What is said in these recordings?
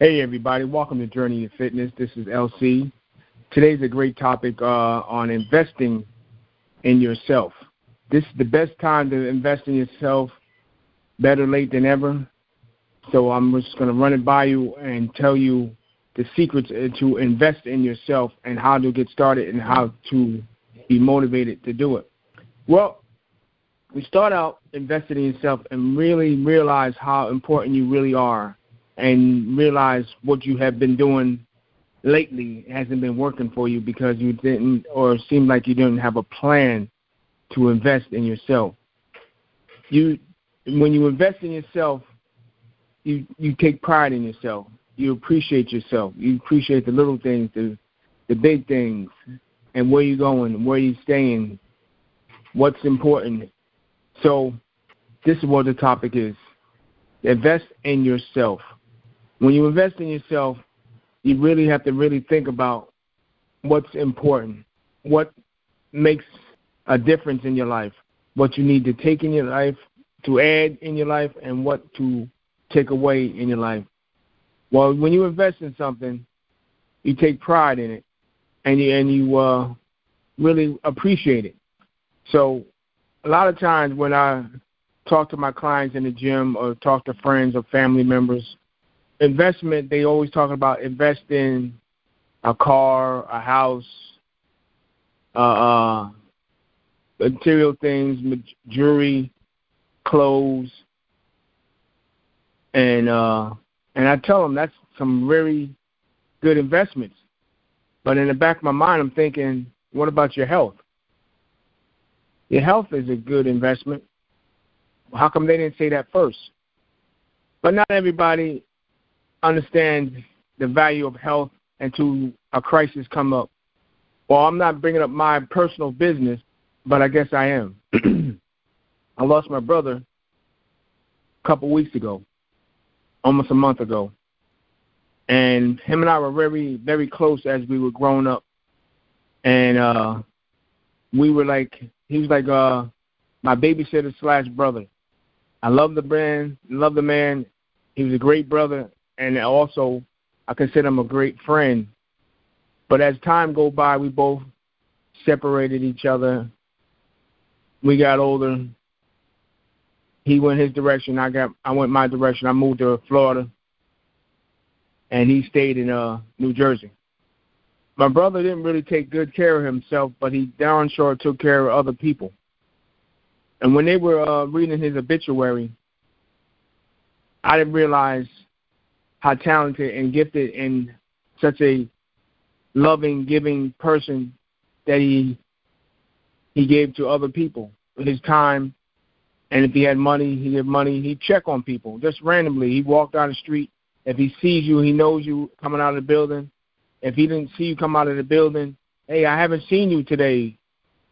Hey, everybody. Welcome to Journey to Fitness. This is LC. Today's a great topic uh, on investing in yourself. This is the best time to invest in yourself. Better late than ever. So I'm just going to run it by you and tell you the secrets to invest in yourself and how to get started and how to be motivated to do it. Well, we start out investing in yourself and really realize how important you really are and realize what you have been doing lately hasn't been working for you because you didn't or seemed like you didn't have a plan to invest in yourself. You when you invest in yourself, you you take pride in yourself. You appreciate yourself. You appreciate the little things, the the big things, and where you're going, where you're staying, what's important. So this is what the topic is. Invest in yourself. When you invest in yourself, you really have to really think about what's important, what makes a difference in your life, what you need to take in your life, to add in your life, and what to take away in your life. Well, when you invest in something, you take pride in it, and you and you uh, really appreciate it. So, a lot of times when I talk to my clients in the gym or talk to friends or family members, investment they always talk about investing a car, a house, uh, uh material things, jewelry, clothes, and uh and I tell them that's some very good investments. But in the back of my mind, I'm thinking, what about your health? Your health is a good investment. How come they didn't say that first? But not everybody understands the value of health until a crisis come up. Well, I'm not bringing up my personal business, but I guess I am. I lost my brother a couple weeks ago, almost a month ago. And him and I were very, very close as we were growing up. And uh we were like he was like uh my babysitter slash brother. I love the man, love the man. He was a great brother and also I consider him a great friend. But as time go by, we both separated each other. We got older. He went his direction. I got I went my direction. I moved to Florida, and he stayed in uh New Jersey. My brother didn't really take good care of himself, but he darn sure took care of other people. And when they were uh, reading his obituary, I didn't realize how talented and gifted and such a loving, giving person that he he gave to other people his time. And if he had money, he had money. He'd check on people just randomly. He walked down the street. If he sees you, he knows you coming out of the building. If he didn't see you come out of the building, hey, I haven't seen you today.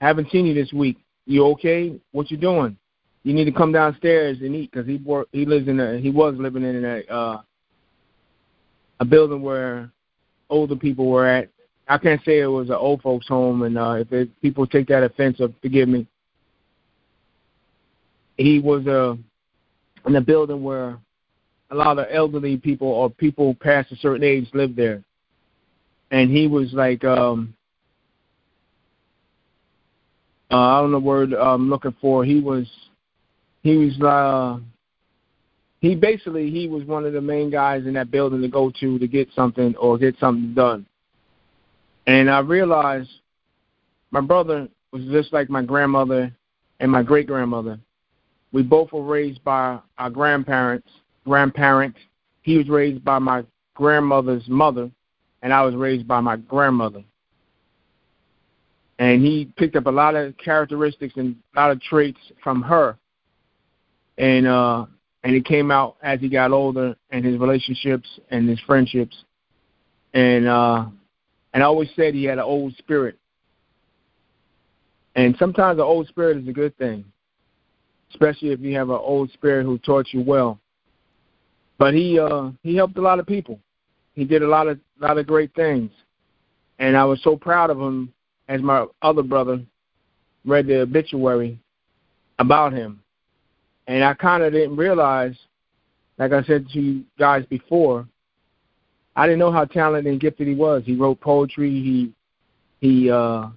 I haven't seen you this week. You okay? What you doing? You need to come downstairs and eat because he work. He lives in a. He was living in a uh, a building where older people were at. I can't say it was an old folks' home, and uh, if it, people take that offense, forgive me. He was uh, in a building where a lot of elderly people or people past a certain age lived there, and he was like, um, uh, I don't know the word I'm looking for. He was, he was uh, he basically he was one of the main guys in that building to go to to get something or get something done. And I realized my brother was just like my grandmother and my great grandmother. We both were raised by our grandparents. Grandparents. He was raised by my grandmother's mother, and I was raised by my grandmother. And he picked up a lot of characteristics and a lot of traits from her. And uh and it came out as he got older and his relationships and his friendships and uh and I always said he had an old spirit. And sometimes an old spirit is a good thing, especially if you have an old spirit who taught you well. But he uh he helped a lot of people. He did a lot of lot of great things. And I was so proud of him as my other brother read the obituary about him and I kind of didn't realize, like I said to you guys before, I didn't know how talented and gifted he was. He wrote poetry. He he uh,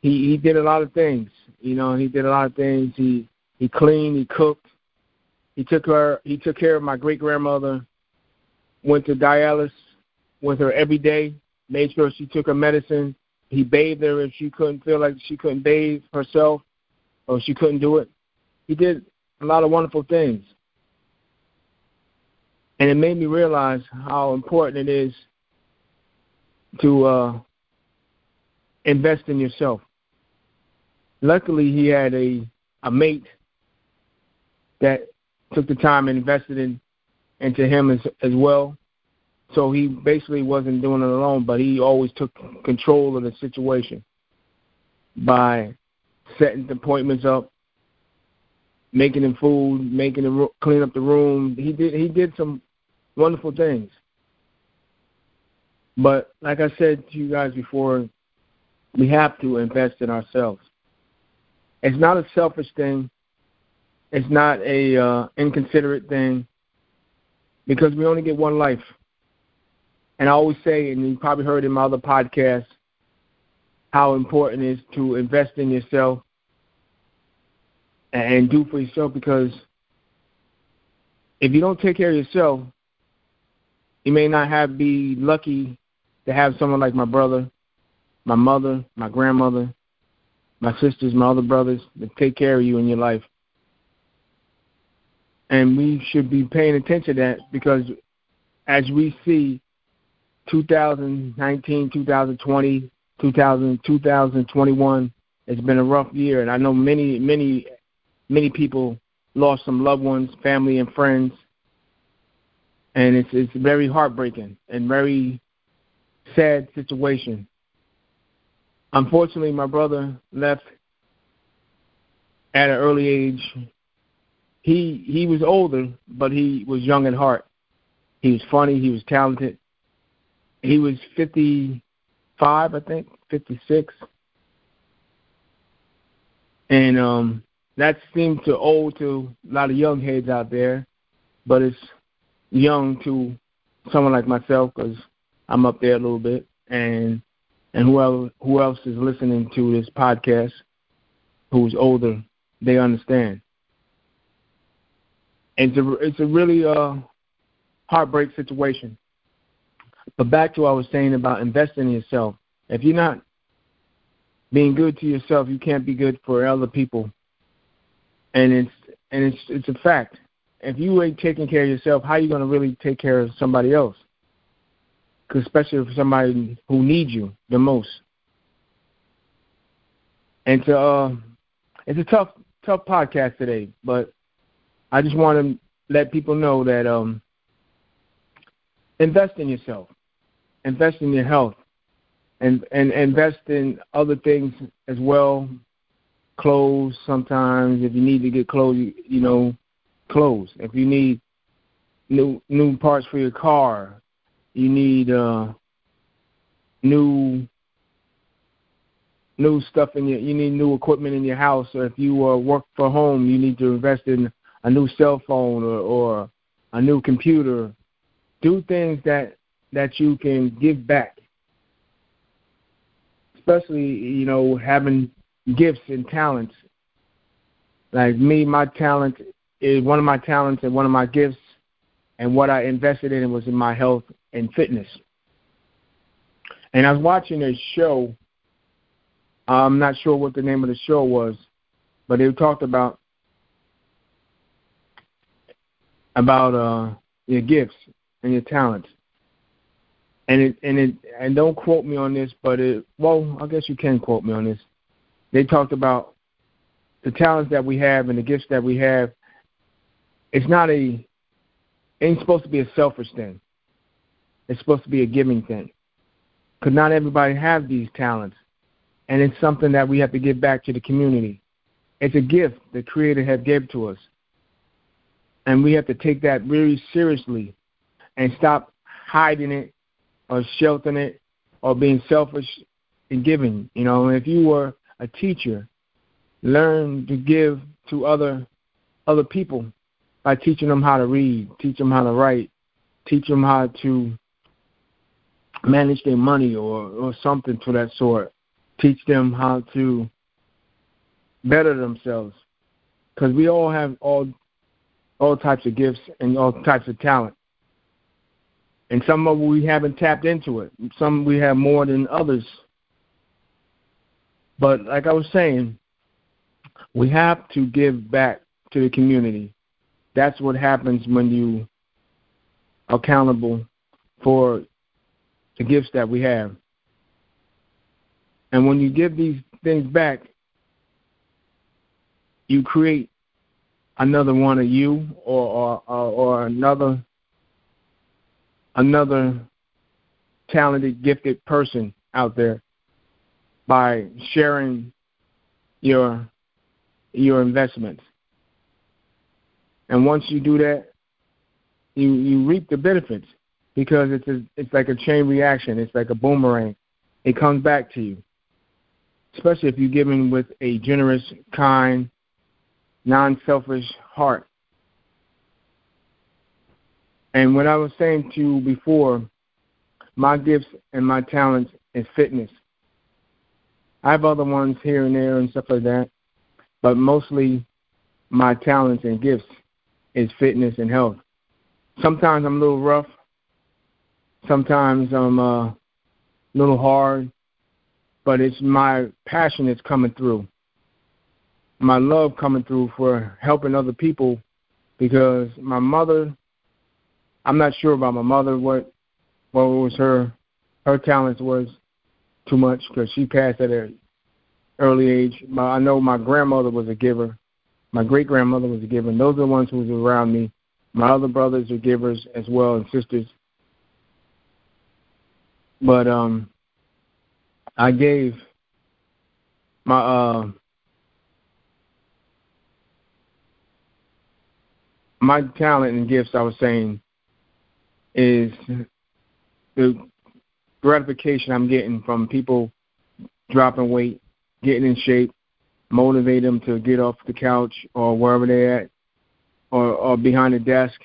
he he did a lot of things. You know, he did a lot of things. He he cleaned. He cooked. He took her. He took care of my great grandmother. Went to dialysis with her every day. Made sure she took her medicine. He bathed her if she couldn't feel like she couldn't bathe herself, or she couldn't do it. He did a lot of wonderful things, and it made me realize how important it is to uh, invest in yourself. Luckily, he had a a mate that took the time and invested in into him as as well. So he basically wasn't doing it alone, but he always took control of the situation by setting appointments up, making him food, making him clean up the room. He did he did some wonderful things. But like I said to you guys before, we have to invest in ourselves. It's not a selfish thing. It's not a uh, inconsiderate thing because we only get one life. And I always say, and you probably heard in my other podcasts, how important it is to invest in yourself and do for yourself because if you don't take care of yourself, you may not have be lucky to have someone like my brother, my mother, my grandmother, my sisters, my other brothers that take care of you in your life. And we should be paying attention to that because as we see 2019, 2020, 2000, 2021, it's been a rough year. And I know many, many, many people lost some loved ones, family, and friends. And it's it's very heartbreaking and very sad situation. Unfortunately, my brother left at an early age. He he was older, but he was young at heart. He was funny. He was talented. He was 55, I think, 56, and um, that seems to old to a lot of young heads out there, but it's young to someone like myself because I'm up there a little bit, and and whoever who else is listening to this podcast who's older, they understand. It's a it's a really uh heartbreak situation. But back to what I was saying about investing in yourself. If you're not being good to yourself, you can't be good for other people. And it's and it's it's a fact. If you ain't taking care of yourself, how are you to really take care of somebody else? especially for somebody who needs you the most. And to, uh, it's a tough, tough podcast today, but I just want to let people know that um, invest in yourself, invest in your health, and and invest in other things as well. Clothes sometimes. If you need to get clothes, you, know, clothes. If you need new new parts for your car, you need uh, new new stuff in your you need new equipment in your house. Or if you uh, work for home you need to invest in a new cell phone or, or a new computer. Do things that that you can give back. Especially you know having gifts and talents like me my talent is one of my talents and one of my gifts and what I invested in was in my health and fitness. And I was watching a show. I'm not sure what the name of the show was, but they talked about about uh, your gifts and your talents. And it and it and don't quote me on this, but it well, I guess you can quote me on this. They talked about the talents that we have and the gifts that we have. It's not a ain't supposed to be a selfish thing. It's supposed to be a giving thing. Because not everybody have these talents. And it's something that we have to give back to the community. It's a gift the Creator has given to us. And we have to take that very seriously and stop hiding it or sheltering it or being selfish in giving. You know, if you were a teacher, learn to give to other other people by teaching them how to read, teach them how to write, teach them how to manage their money or, or something to that sort. Teach them how to better themselves. Because we all have all all types of gifts and all types of talent. And some of we haven't tapped into it. Some we have more than others. But like I was saying, we have to give back to the community. That's what happens when you are accountable for the gifts that we have. And when you give these things back, you create another one of you or or, or another another talented, gifted person out there by sharing your your investments. And once you do that, you you reap the benefits because it's a, it's like a chain reaction. It's like a boomerang. It comes back to you, especially if you're giving with a generous, kind, non-selfish heart. And what I was saying to you before, my gifts and my talents is fitness. I have other ones here and there and stuff like that, but mostly my talents and gifts is fitness and health. Sometimes I'm a little rough. Sometimes I'm uh, a little hard, but it's my passion that's coming through. My love coming through for helping other people because my mother, I'm not sure about my mother what what was her her talents was too much because she passed at an early age. But I know my grandmother was a giver. My great grandmother was a giver. And those are the ones who was around me. My other brothers are givers as well and sisters. But um I gave my uh my talent and gifts I was saying is the gratification I'm getting from people dropping weight, getting in shape, motivate them to get off the couch or wherever they're at or, or behind the desk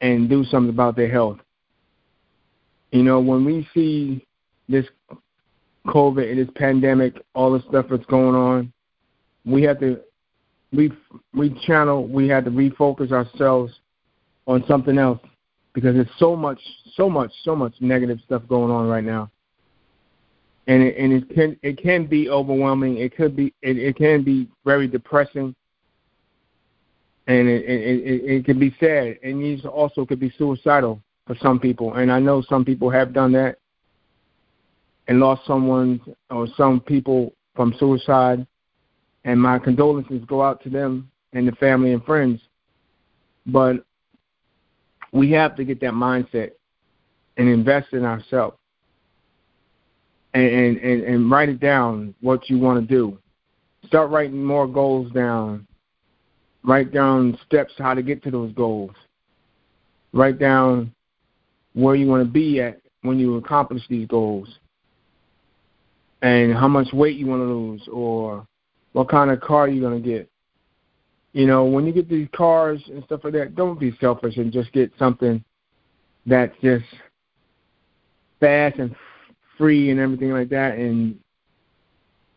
and do something about their health. You know, when we see this COVID and this pandemic, all the stuff that's going on, we have to we we channel we have to refocus ourselves on something else because there's so much so much so much negative stuff going on right now. And it, and it can it can be overwhelming. It could be it, it can be very depressing. And it, it it it can be sad. And it also could be suicidal for some people. And i know some people have done that and lost someone or some people from suicide. And my condolences go out to them and the family and friends. But we have to get that mindset and invest in ourselves and, and, and write it down what you want to do. Start writing more goals down. Write down steps how to get to those goals. Write down where you want to be at when you accomplish these goals and how much weight you want to lose or what kind of car you're going to get. You know, when you get these cars and stuff like that, don't be selfish and just get something that's just fast and free and everything like that. And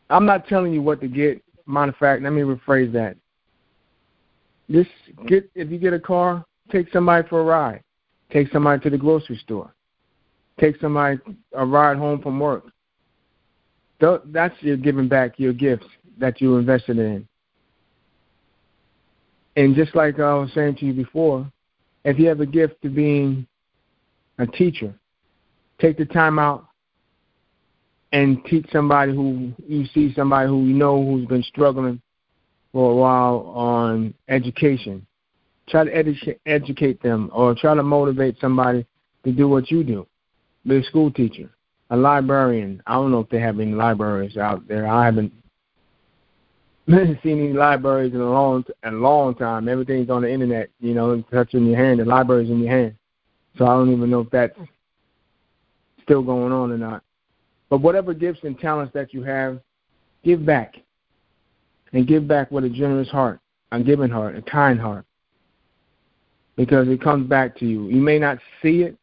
I'm not telling you what to get. Matter of fact, let me rephrase that. Just get if you get a car, take somebody for a ride. Take somebody to the grocery store. Take somebody a ride home from work. That's your giving back your gifts that you invested in. And just like I was saying to you before, if you have a gift to being a teacher, take the time out and teach somebody who you see somebody who you know who's been struggling for a while on education. Try to edu- educate them or try to motivate somebody to do what you do. Be a school teacher, a librarian. I don't know if they have any libraries out there. I haven't seen any libraries in a long a long time. Everything's on the internet, you know, touching your hand. The library's in your hand. So I don't even know if that's still going on or not. But whatever gifts and talents that you have, give back. And give back with a generous heart, a giving heart, a kind heart. Because it comes back to you. You may not see it,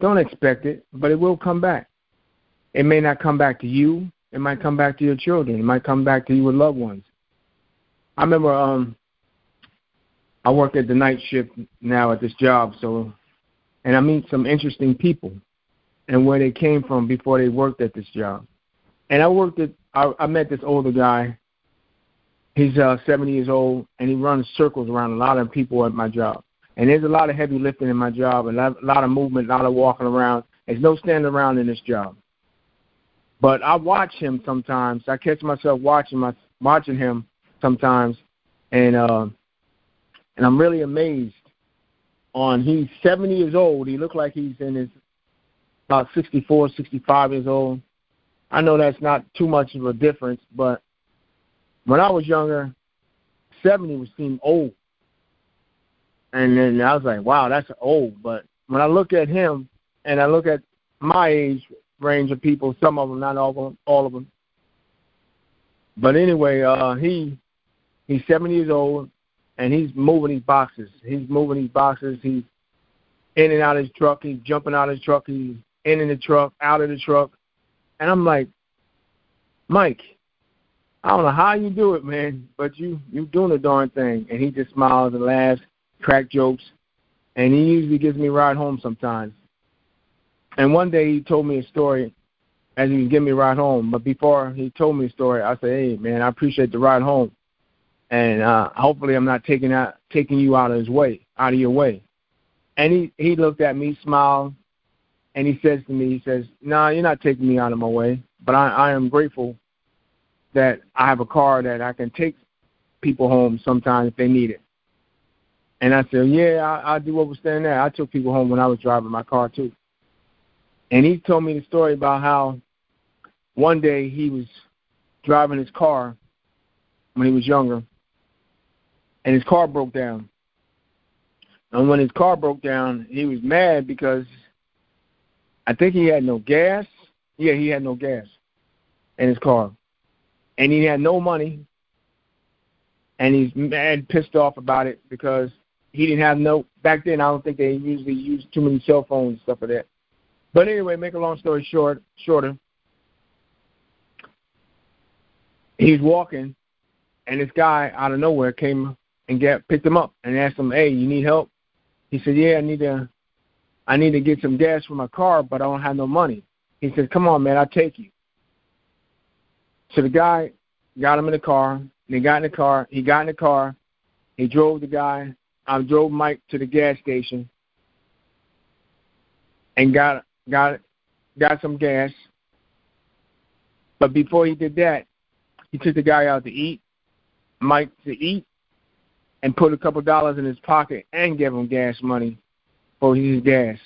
don't expect it, but it will come back. It may not come back to you. It might come back to your children. It might come back to you with loved ones. I remember um I work at the night shift now at this job, so and I meet some interesting people and where they came from before they worked at this job. And I worked at I, I met this older guy. He's uh 70 years old and he runs circles around a lot of people at my job. And there's a lot of heavy lifting in my job, a lot, a lot of movement, a lot of walking around. There's no standing around in this job. But I watch him sometimes. I catch myself watching my watching him sometimes, and uh, and I'm really amazed. On he's 70 years old. He looked like he's in his about 64, 65 years old. I know that's not too much of a difference, but when I was younger, 70 would seem old. And then I was like, wow, that's old. But when I look at him and I look at my age range of people, some of them, not all of them, all of them. But anyway, uh, he he's 70 years old and he's moving these boxes. He's moving these boxes. He's in and out of his truck. He's jumping out of his truck. He's in in the truck, out of the truck. And I'm like, Mike, I don't know how you do it, man, but you you doing the darn thing. And he just smiles and laughs, crack jokes, and he usually gives me a ride home sometimes. And one day he told me a story as he was giving me a ride home. But before he told me a story, I said, "Hey, man, I appreciate the ride home, and uh, hopefully I'm not taking out taking you out of his way, out of your way." And he he looked at me, smiled, and he says to me, he says, "No, nah, you're not taking me out of my way, but I, I am grateful that I have a car that I can take people home sometimes if they need it." And I said, "Yeah, I, I do what was understand that. I took people home when I was driving my car too." And he told me the story about how one day he was driving his car when he was younger, and his car broke down. And when his car broke down, he was mad because I think he had no gas. Yeah, he had no gas in his car. And he had no money. And he's mad, pissed off about it because he didn't have no. Back then, I don't think they usually used too many cell phones and stuff like that. But anyway, make a long story short, shorter. He's walking, and this guy out of nowhere came and get picked him up and asked him, "Hey, you need help?" He said, "Yeah, I need to, I need to get some gas for my car, but I don't have no money." He said, "Come on, man, I'll take you." So the guy got him in the car. And he got in the car. He got in the car. He drove the guy. I drove Mike to the gas station and got got got some gas. But before he did that, he took the guy out to eat, Mike to eat, and put a couple dollars in his pocket and give him gas money for his gas.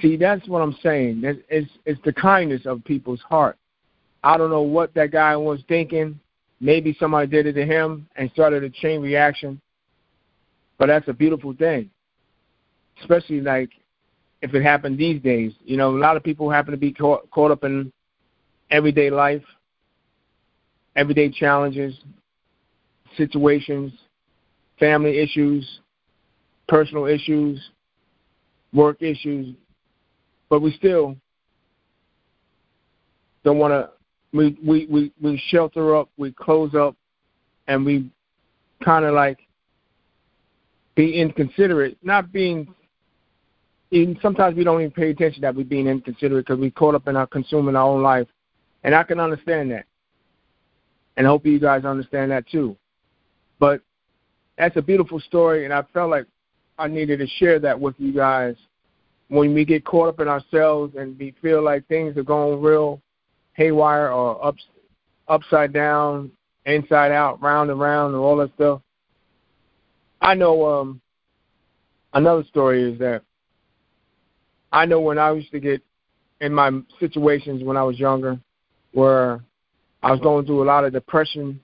See, that's what I'm saying. It's, it's, it's the kindness of people's heart. I don't know what that guy was thinking. Maybe somebody did it to him and started a chain reaction. But that's a beautiful thing. Especially like if it happened these days. You know, a lot of people happen to be caught, caught up in everyday life, everyday challenges, situations, family issues, personal issues, work issues, but we still don't want to. We, we we we shelter up, we close up, and we kind of like be inconsiderate, not being even sometimes we don't even pay attention that we're being inconsiderate because we're caught up in our consuming our own life. And I can understand that. And I hope you guys understand that too. But that's a beautiful story, and I felt like I needed to share that with you guys. When we get caught up in ourselves and we feel like things are going real haywire or ups, upside down, inside out, round and round, and all that stuff. I know um, another story is that I know when I used to get in my situations when I was younger, where I was going through a lot of depression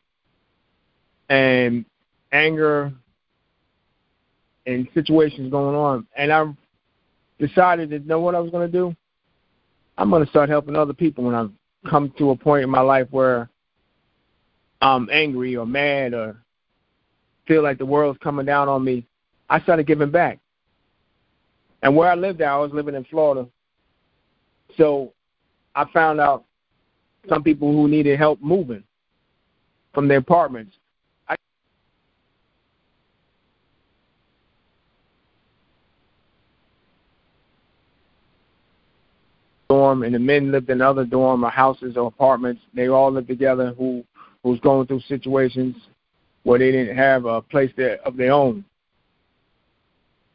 and anger and situations going on, and I decided to know what I was going to do. I'm going to start helping other people when I've come to a point in my life where I'm angry or mad or feel like the world's coming down on me. I started giving back. And where I lived at, I was living in Florida. So I found out some people who needed help moving from their apartments. Dorm and the men lived in other dorm or houses or apartments. They all lived together who was going through situations where they didn't have a place there of their own.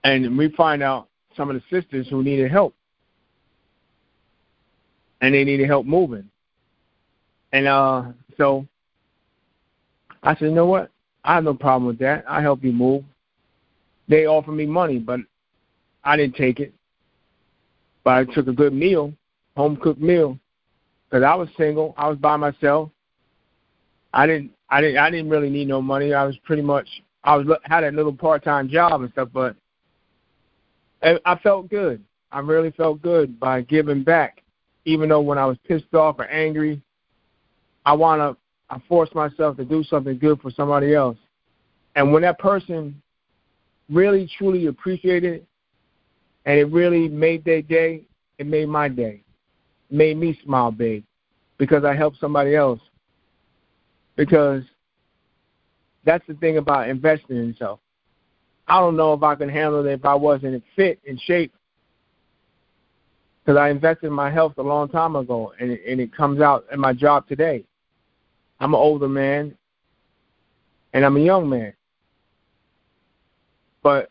And we find out some of the sisters who needed help. And they needed help moving. And uh so I said, you know what? I have no problem with that. I help you move. They offered me money, but I didn't take it. But I took a good meal, home cooked meal, because I was single. I was by myself. I didn't, I didn't, I didn't really need no money. I was pretty much, I was had a little part time job and stuff, but I felt good. I really felt good by giving back, even though when I was pissed off or angry, I wanna I forced myself to do something good for somebody else. And when that person really truly appreciated it and it really made their day, it made my day. Made me smile big because I helped somebody else. Because that's the thing about investing in yourself. I don't know if I can handle it if I wasn't fit in shape. Because I invested in my health a long time ago, and it, and it comes out in my job today. I'm an older man, and I'm a young man. But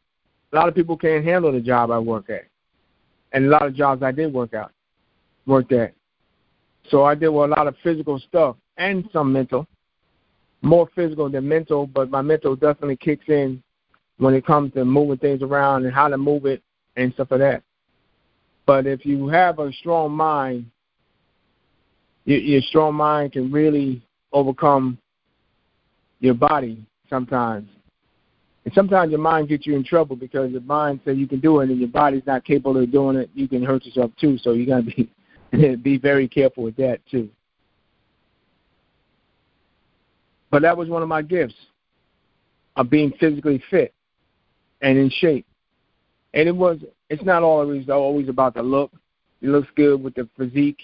a lot of people can't handle the job I work at, and a lot of jobs I did work out, worked at. So I did with a lot of physical stuff and some mental, more physical than mental, but my mental definitely kicks in when it comes to moving things around and how to move it and stuff like that. But if you have a strong mind, your, your strong mind can really overcome your body sometimes. And sometimes your mind gets you in trouble because your mind says you can do it and your body's not capable of doing it. You can hurt yourself too. So you gotta be be very careful with that too. But that was one of my gifts of being physically fit and in shape. And it was it's not always always about the look. It looks good with the physique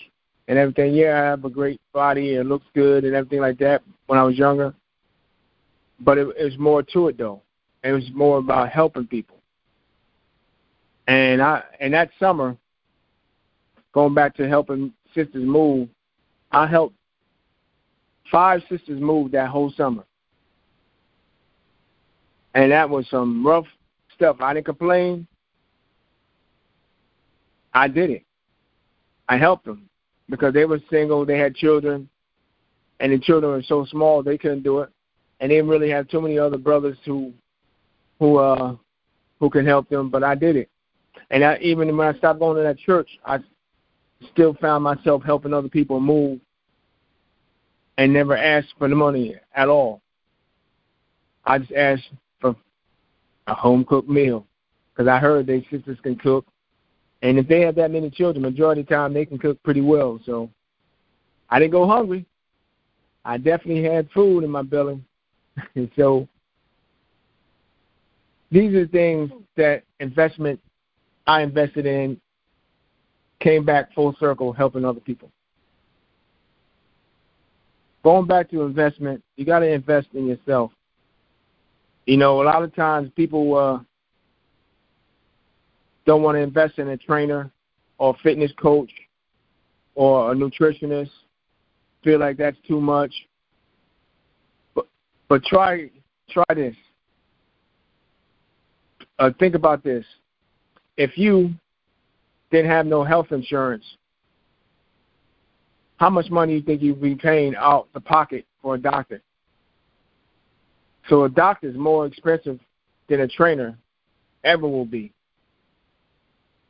and everything. Yeah, I have a great body and it looks good and everything like that when I was younger. But it, it was more to it though. It was more about helping people. And I and that summer, going back to helping sisters move, I helped five sisters move that whole summer. And that was some rough stuff. I didn't complain. I did it. I helped them because they were single, they had children, and the children were so small they couldn't do it, and they didn't really have too many other brothers who who uh who can help them. But I did it, and I, even when I stopped going to that church, I still found myself helping other people move, and never asked for the money at all. I just asked for a home cooked meal because I heard they sisters can cook and if they have that many children, majority of the time they can cook pretty well. So I didn't go hungry. I definitely had food in my belly. and so these are things that investment I invested in came back full circle helping other people. Going back to investment, you got to invest in yourself. You know, a lot of times people uh, don't want to invest in a trainer or fitness coach or a nutritionist, feel like that's too much. But but try try this. Uh, think about this. If you didn't have no health insurance, how much money do you think you'd be paying out the pocket for a doctor? So a doctor is more expensive than a trainer ever will be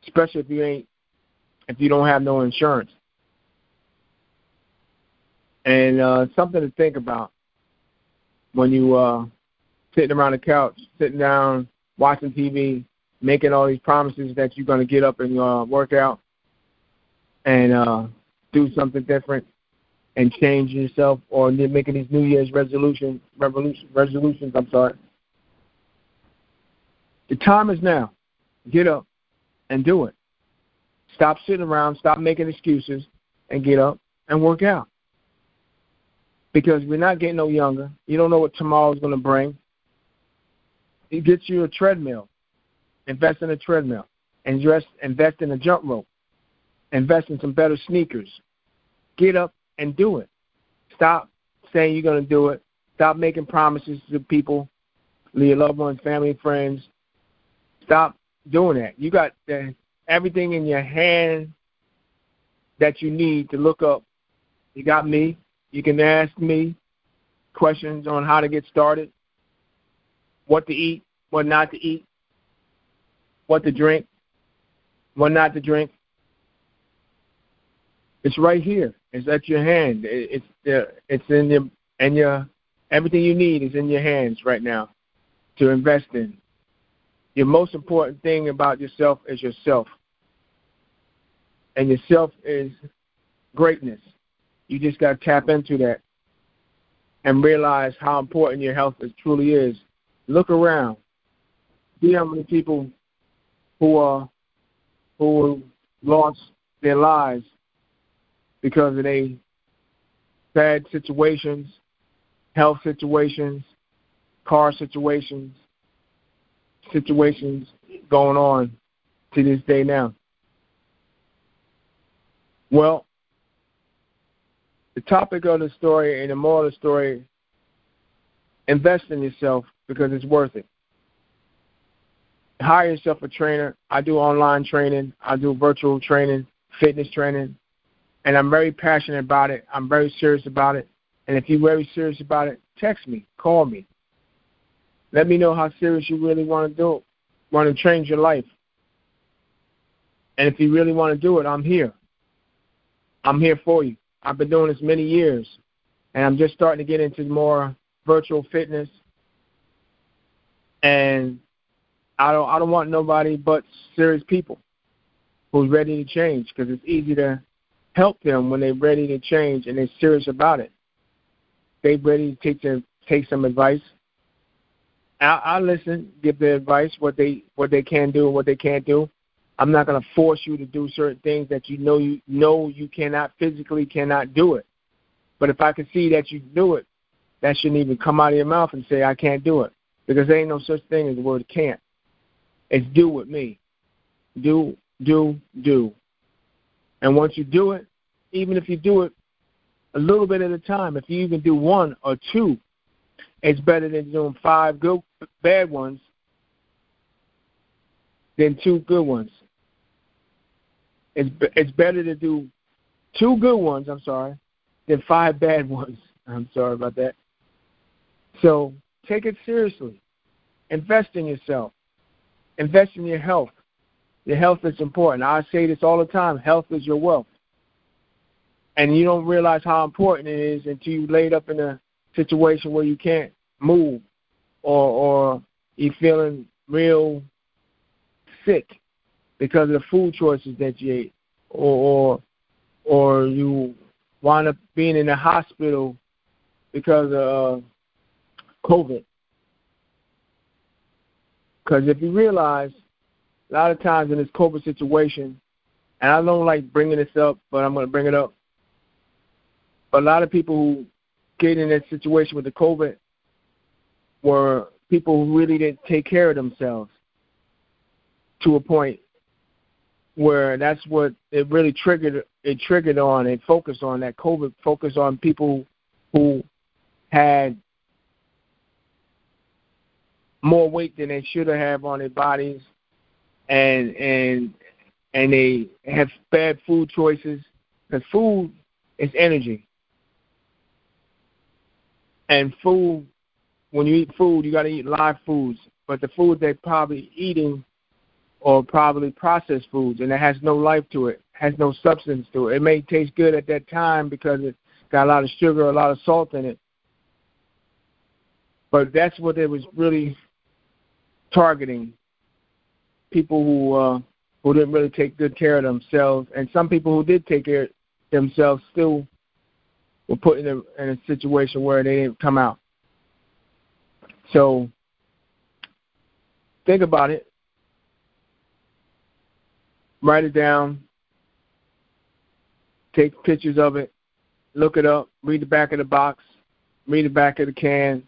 especially if you ain't if you don't have no insurance. And uh, something to think about when you uh, sitting around the couch, sitting down, watching TV, making all these promises that you're going to get up and uh, work out and uh, do something different and change yourself, or making these New Year's resolution, revolution, resolutions. I'm sorry. The time is now. Get up, and do it. Stop sitting around, stop making excuses, and get up and work out. Because we're not getting no younger. You don't know what tomorrow's going to bring. You get you a treadmill. Invest in a treadmill. Invest, invest in a jump rope. Invest in some better sneakers. Get up and do it. Stop saying you're going to do it. Stop making promises to people, your loved ones, family, friends. Stop doing that. You got the, everything in your hand that you need to look up. You got me. You can ask me questions on how to get started, what to eat, what not to eat, what to drink, what not to drink. It's right here. It's at your hand. It's it's in your and your everything you need is in your hands right now to invest in. Your most important thing about yourself is yourself. And yourself is greatness. You just got to tap into that and realize how important your health truly is. Look around. See how many people who are who lost their lives because of a bad situations, health situations, car situations, situations going on to this day now. Well, the topic of the story and the moral of the story invest in yourself because it's worth it. Hire yourself a trainer. I do online training, I do virtual training, fitness training, and I'm very passionate about it. I'm very serious about it. And if you're very serious about it, text me, call me. Let me know how serious you really want to do it, want to change your life. And if you really want to do it, I'm here. I'm here for you. I've been doing this many years, and I'm just starting to get into more virtual fitness. And I don't I don't want nobody but serious people who's ready to change because it's easy to help them when they're ready to change and they're serious about it. They're ready to take their, take some advice. I, I listen, give the advice what they what they can do and what they can't do. I'm not going to force you to do certain things that you know you know you cannot physically cannot do it. But if I can see that you do it, that shouldn't even come out of your mouth and say I can't do it because there ain't no such thing as the word can't. It's do with me. Do, do, do. And once you do it, even if you do it a little bit at a time, if you even do one or two, it's better than doing five good bad ones than two good ones. It's it's better to do two good ones, I'm sorry, than five bad ones. I'm sorry about that. So take it seriously. Invest in yourself. Invest in your health. Your health is important. I say this all the time health is your wealth. And you don't realize how important it is until you're laid up in a situation where you can't move or or you're feeling real sick because of the food choices that you ate or or, or you wind up being in the hospital because of COVID. Because if you realize a lot of times in this COVID situation, and I don't like bringing this up, but I'm going to bring it up. A lot of people who get in that situation with the COVID were people who really didn't take care of themselves to a point where that's what it really triggered it triggered on and focused on that COVID focused on people who had more weight than they should have on their bodies and and and they have bad food choices because food is energy. And food when you eat food you got to eat live foods but the food they're probably eating or probably processed foods and it has no life to it has no substance to it. It may taste good at that time because it's got a lot of sugar a lot of salt in it. But that's what it was really targeting people who uh, who didn't really take good care of themselves, and some people who did take care of themselves still were put in a, in a situation where they didn't come out. So think about it. write it down, take pictures of it, look it up, read the back of the box, read the back of the can,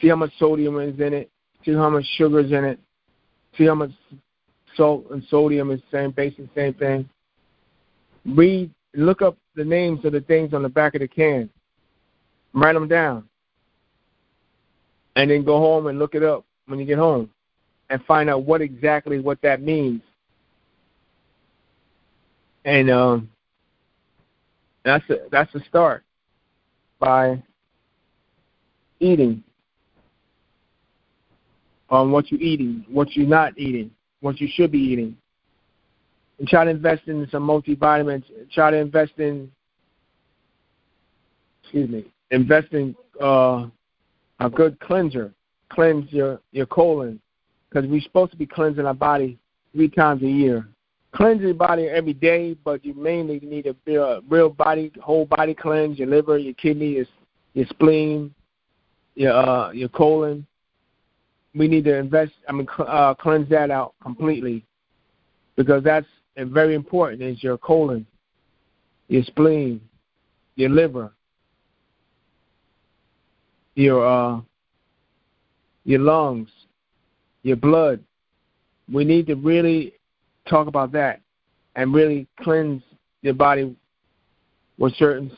see how much sodium is in it, see how much sugar is in it, see how much salt and sodium is the same, basically the same thing. Read, look up the names of the things on the back of the can. Write them down. And then go home and look it up when you get home and find out what exactly what that means. And um, that's a, that's a start by eating on what you're eating, what you're not eating, what you should be eating. And try to invest in some multivitamins. Try to invest in, excuse me, invest in uh, a good cleanser. Cleanse your, your colon because we're supposed to be cleansing our body three times a year. Cleanse your body every day, but you mainly need a real body, whole body cleanse. Your liver, your kidney, your, your spleen, your uh, your colon. We need to invest. I mean, uh, cleanse that out completely, because that's very important. Is your colon, your spleen, your liver, your uh, your lungs, your blood. We need to really talk about that and really cleanse your body with certain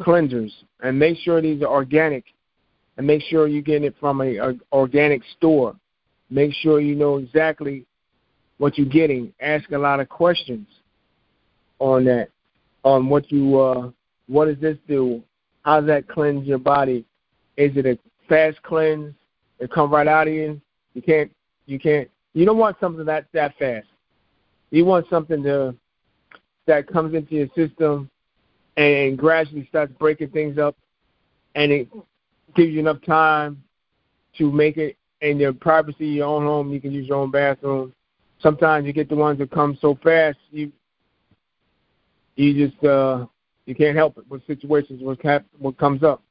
cleansers and make sure these are organic and make sure you get it from a, a organic store. Make sure you know exactly what you're getting. Ask a lot of questions on that, on what you uh, what does this do? How does that cleanse your body? Is it a fast cleanse? It come right out of you. You can't you can't you don't want something that that fast. You want something to that comes into your system and gradually starts breaking things up and it gives you enough time to make it in your privacy, your own home. You can use your own bathroom. Sometimes you get the ones that come so fast, you you just uh, you can't help it with situations what cap- what comes up.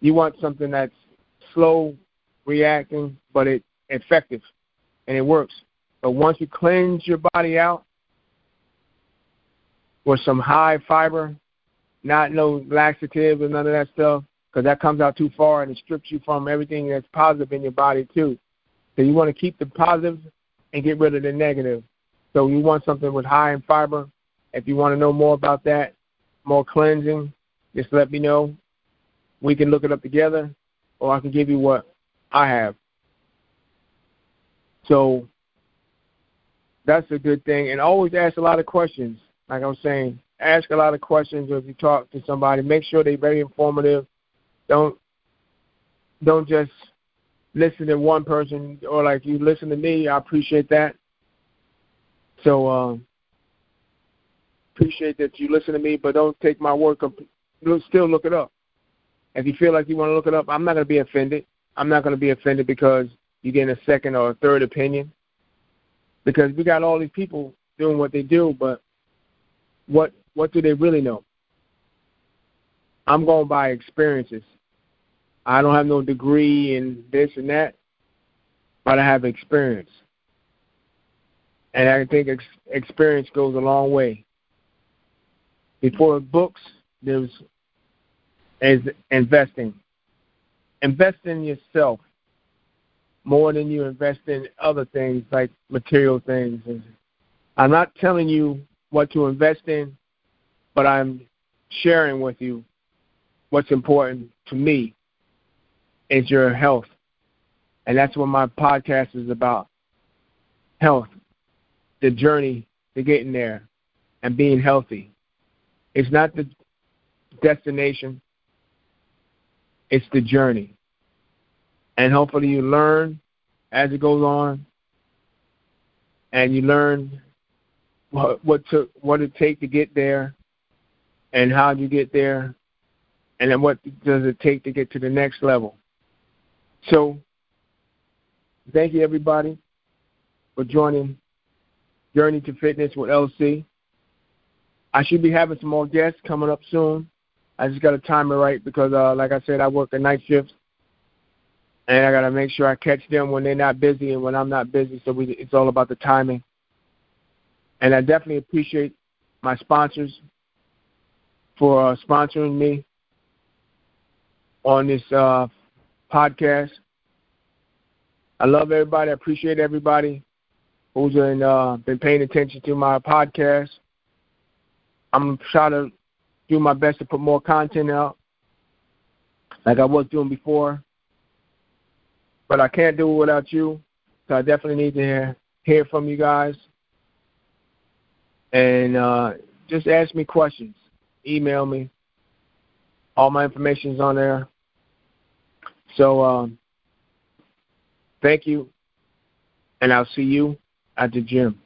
You want something that's slow reacting, but it effective and it works. But once you cleanse your body out with some high fiber, not no laxative and none of that stuff, because that comes out too far and it strips you from everything that's positive in your body too. So you want to keep the positive and get rid of the negative. So you want something with high in fiber. If you want to know more about that, more cleansing, just let me know. We can look it up together, or I can give you what I have. So that's a good thing. And always ask a lot of questions. Like I was saying, ask a lot of questions if you talk to somebody. Make sure they're very informative. Don't don't just listen to one person or like you listen to me. I appreciate that. So um, appreciate that you listen to me, but don't take my word. Comp- still look it up. If you feel like you want to look it up, I'm not going to be offended. I'm not going to be offended because you get a second or a third opinion. Because we got all these people doing what they do, but what what do they really know? I'm going by experiences. I don't have no degree in this and that, but I have experience. And I think ex- experience goes a long way. Before books, there's is investing. Invest in yourself more than you invest in other things like material things. I'm not telling you what to invest in, but I'm sharing with you what's important to me is your health. And that's what my podcast is about. Health. The journey to getting there and being healthy. It's not the destination, it's the journey. And hopefully you learn as it goes on and you learn what what took what it take to get there and how you get there and then what does it take to get to the next level. So thank you everybody for joining Journey to Fitness with LC. I should be having some more guests coming up soon. I just got to time it right because, uh, like I said, I work a night shift, and I got to make sure I catch them when they're not busy and when I'm not busy. So we, it's all about the timing. And I definitely appreciate my sponsors for uh, sponsoring me on this uh, podcast. I love everybody. I appreciate everybody who's been, uh, been paying attention to my podcast. I'm trying to do my best to put more content out like I was doing before. But I can't do it without you. So I definitely need to hear, hear from you guys. And uh, just ask me questions. Email me. All my information is on there. So um, thank you. And I'll see you at the gym.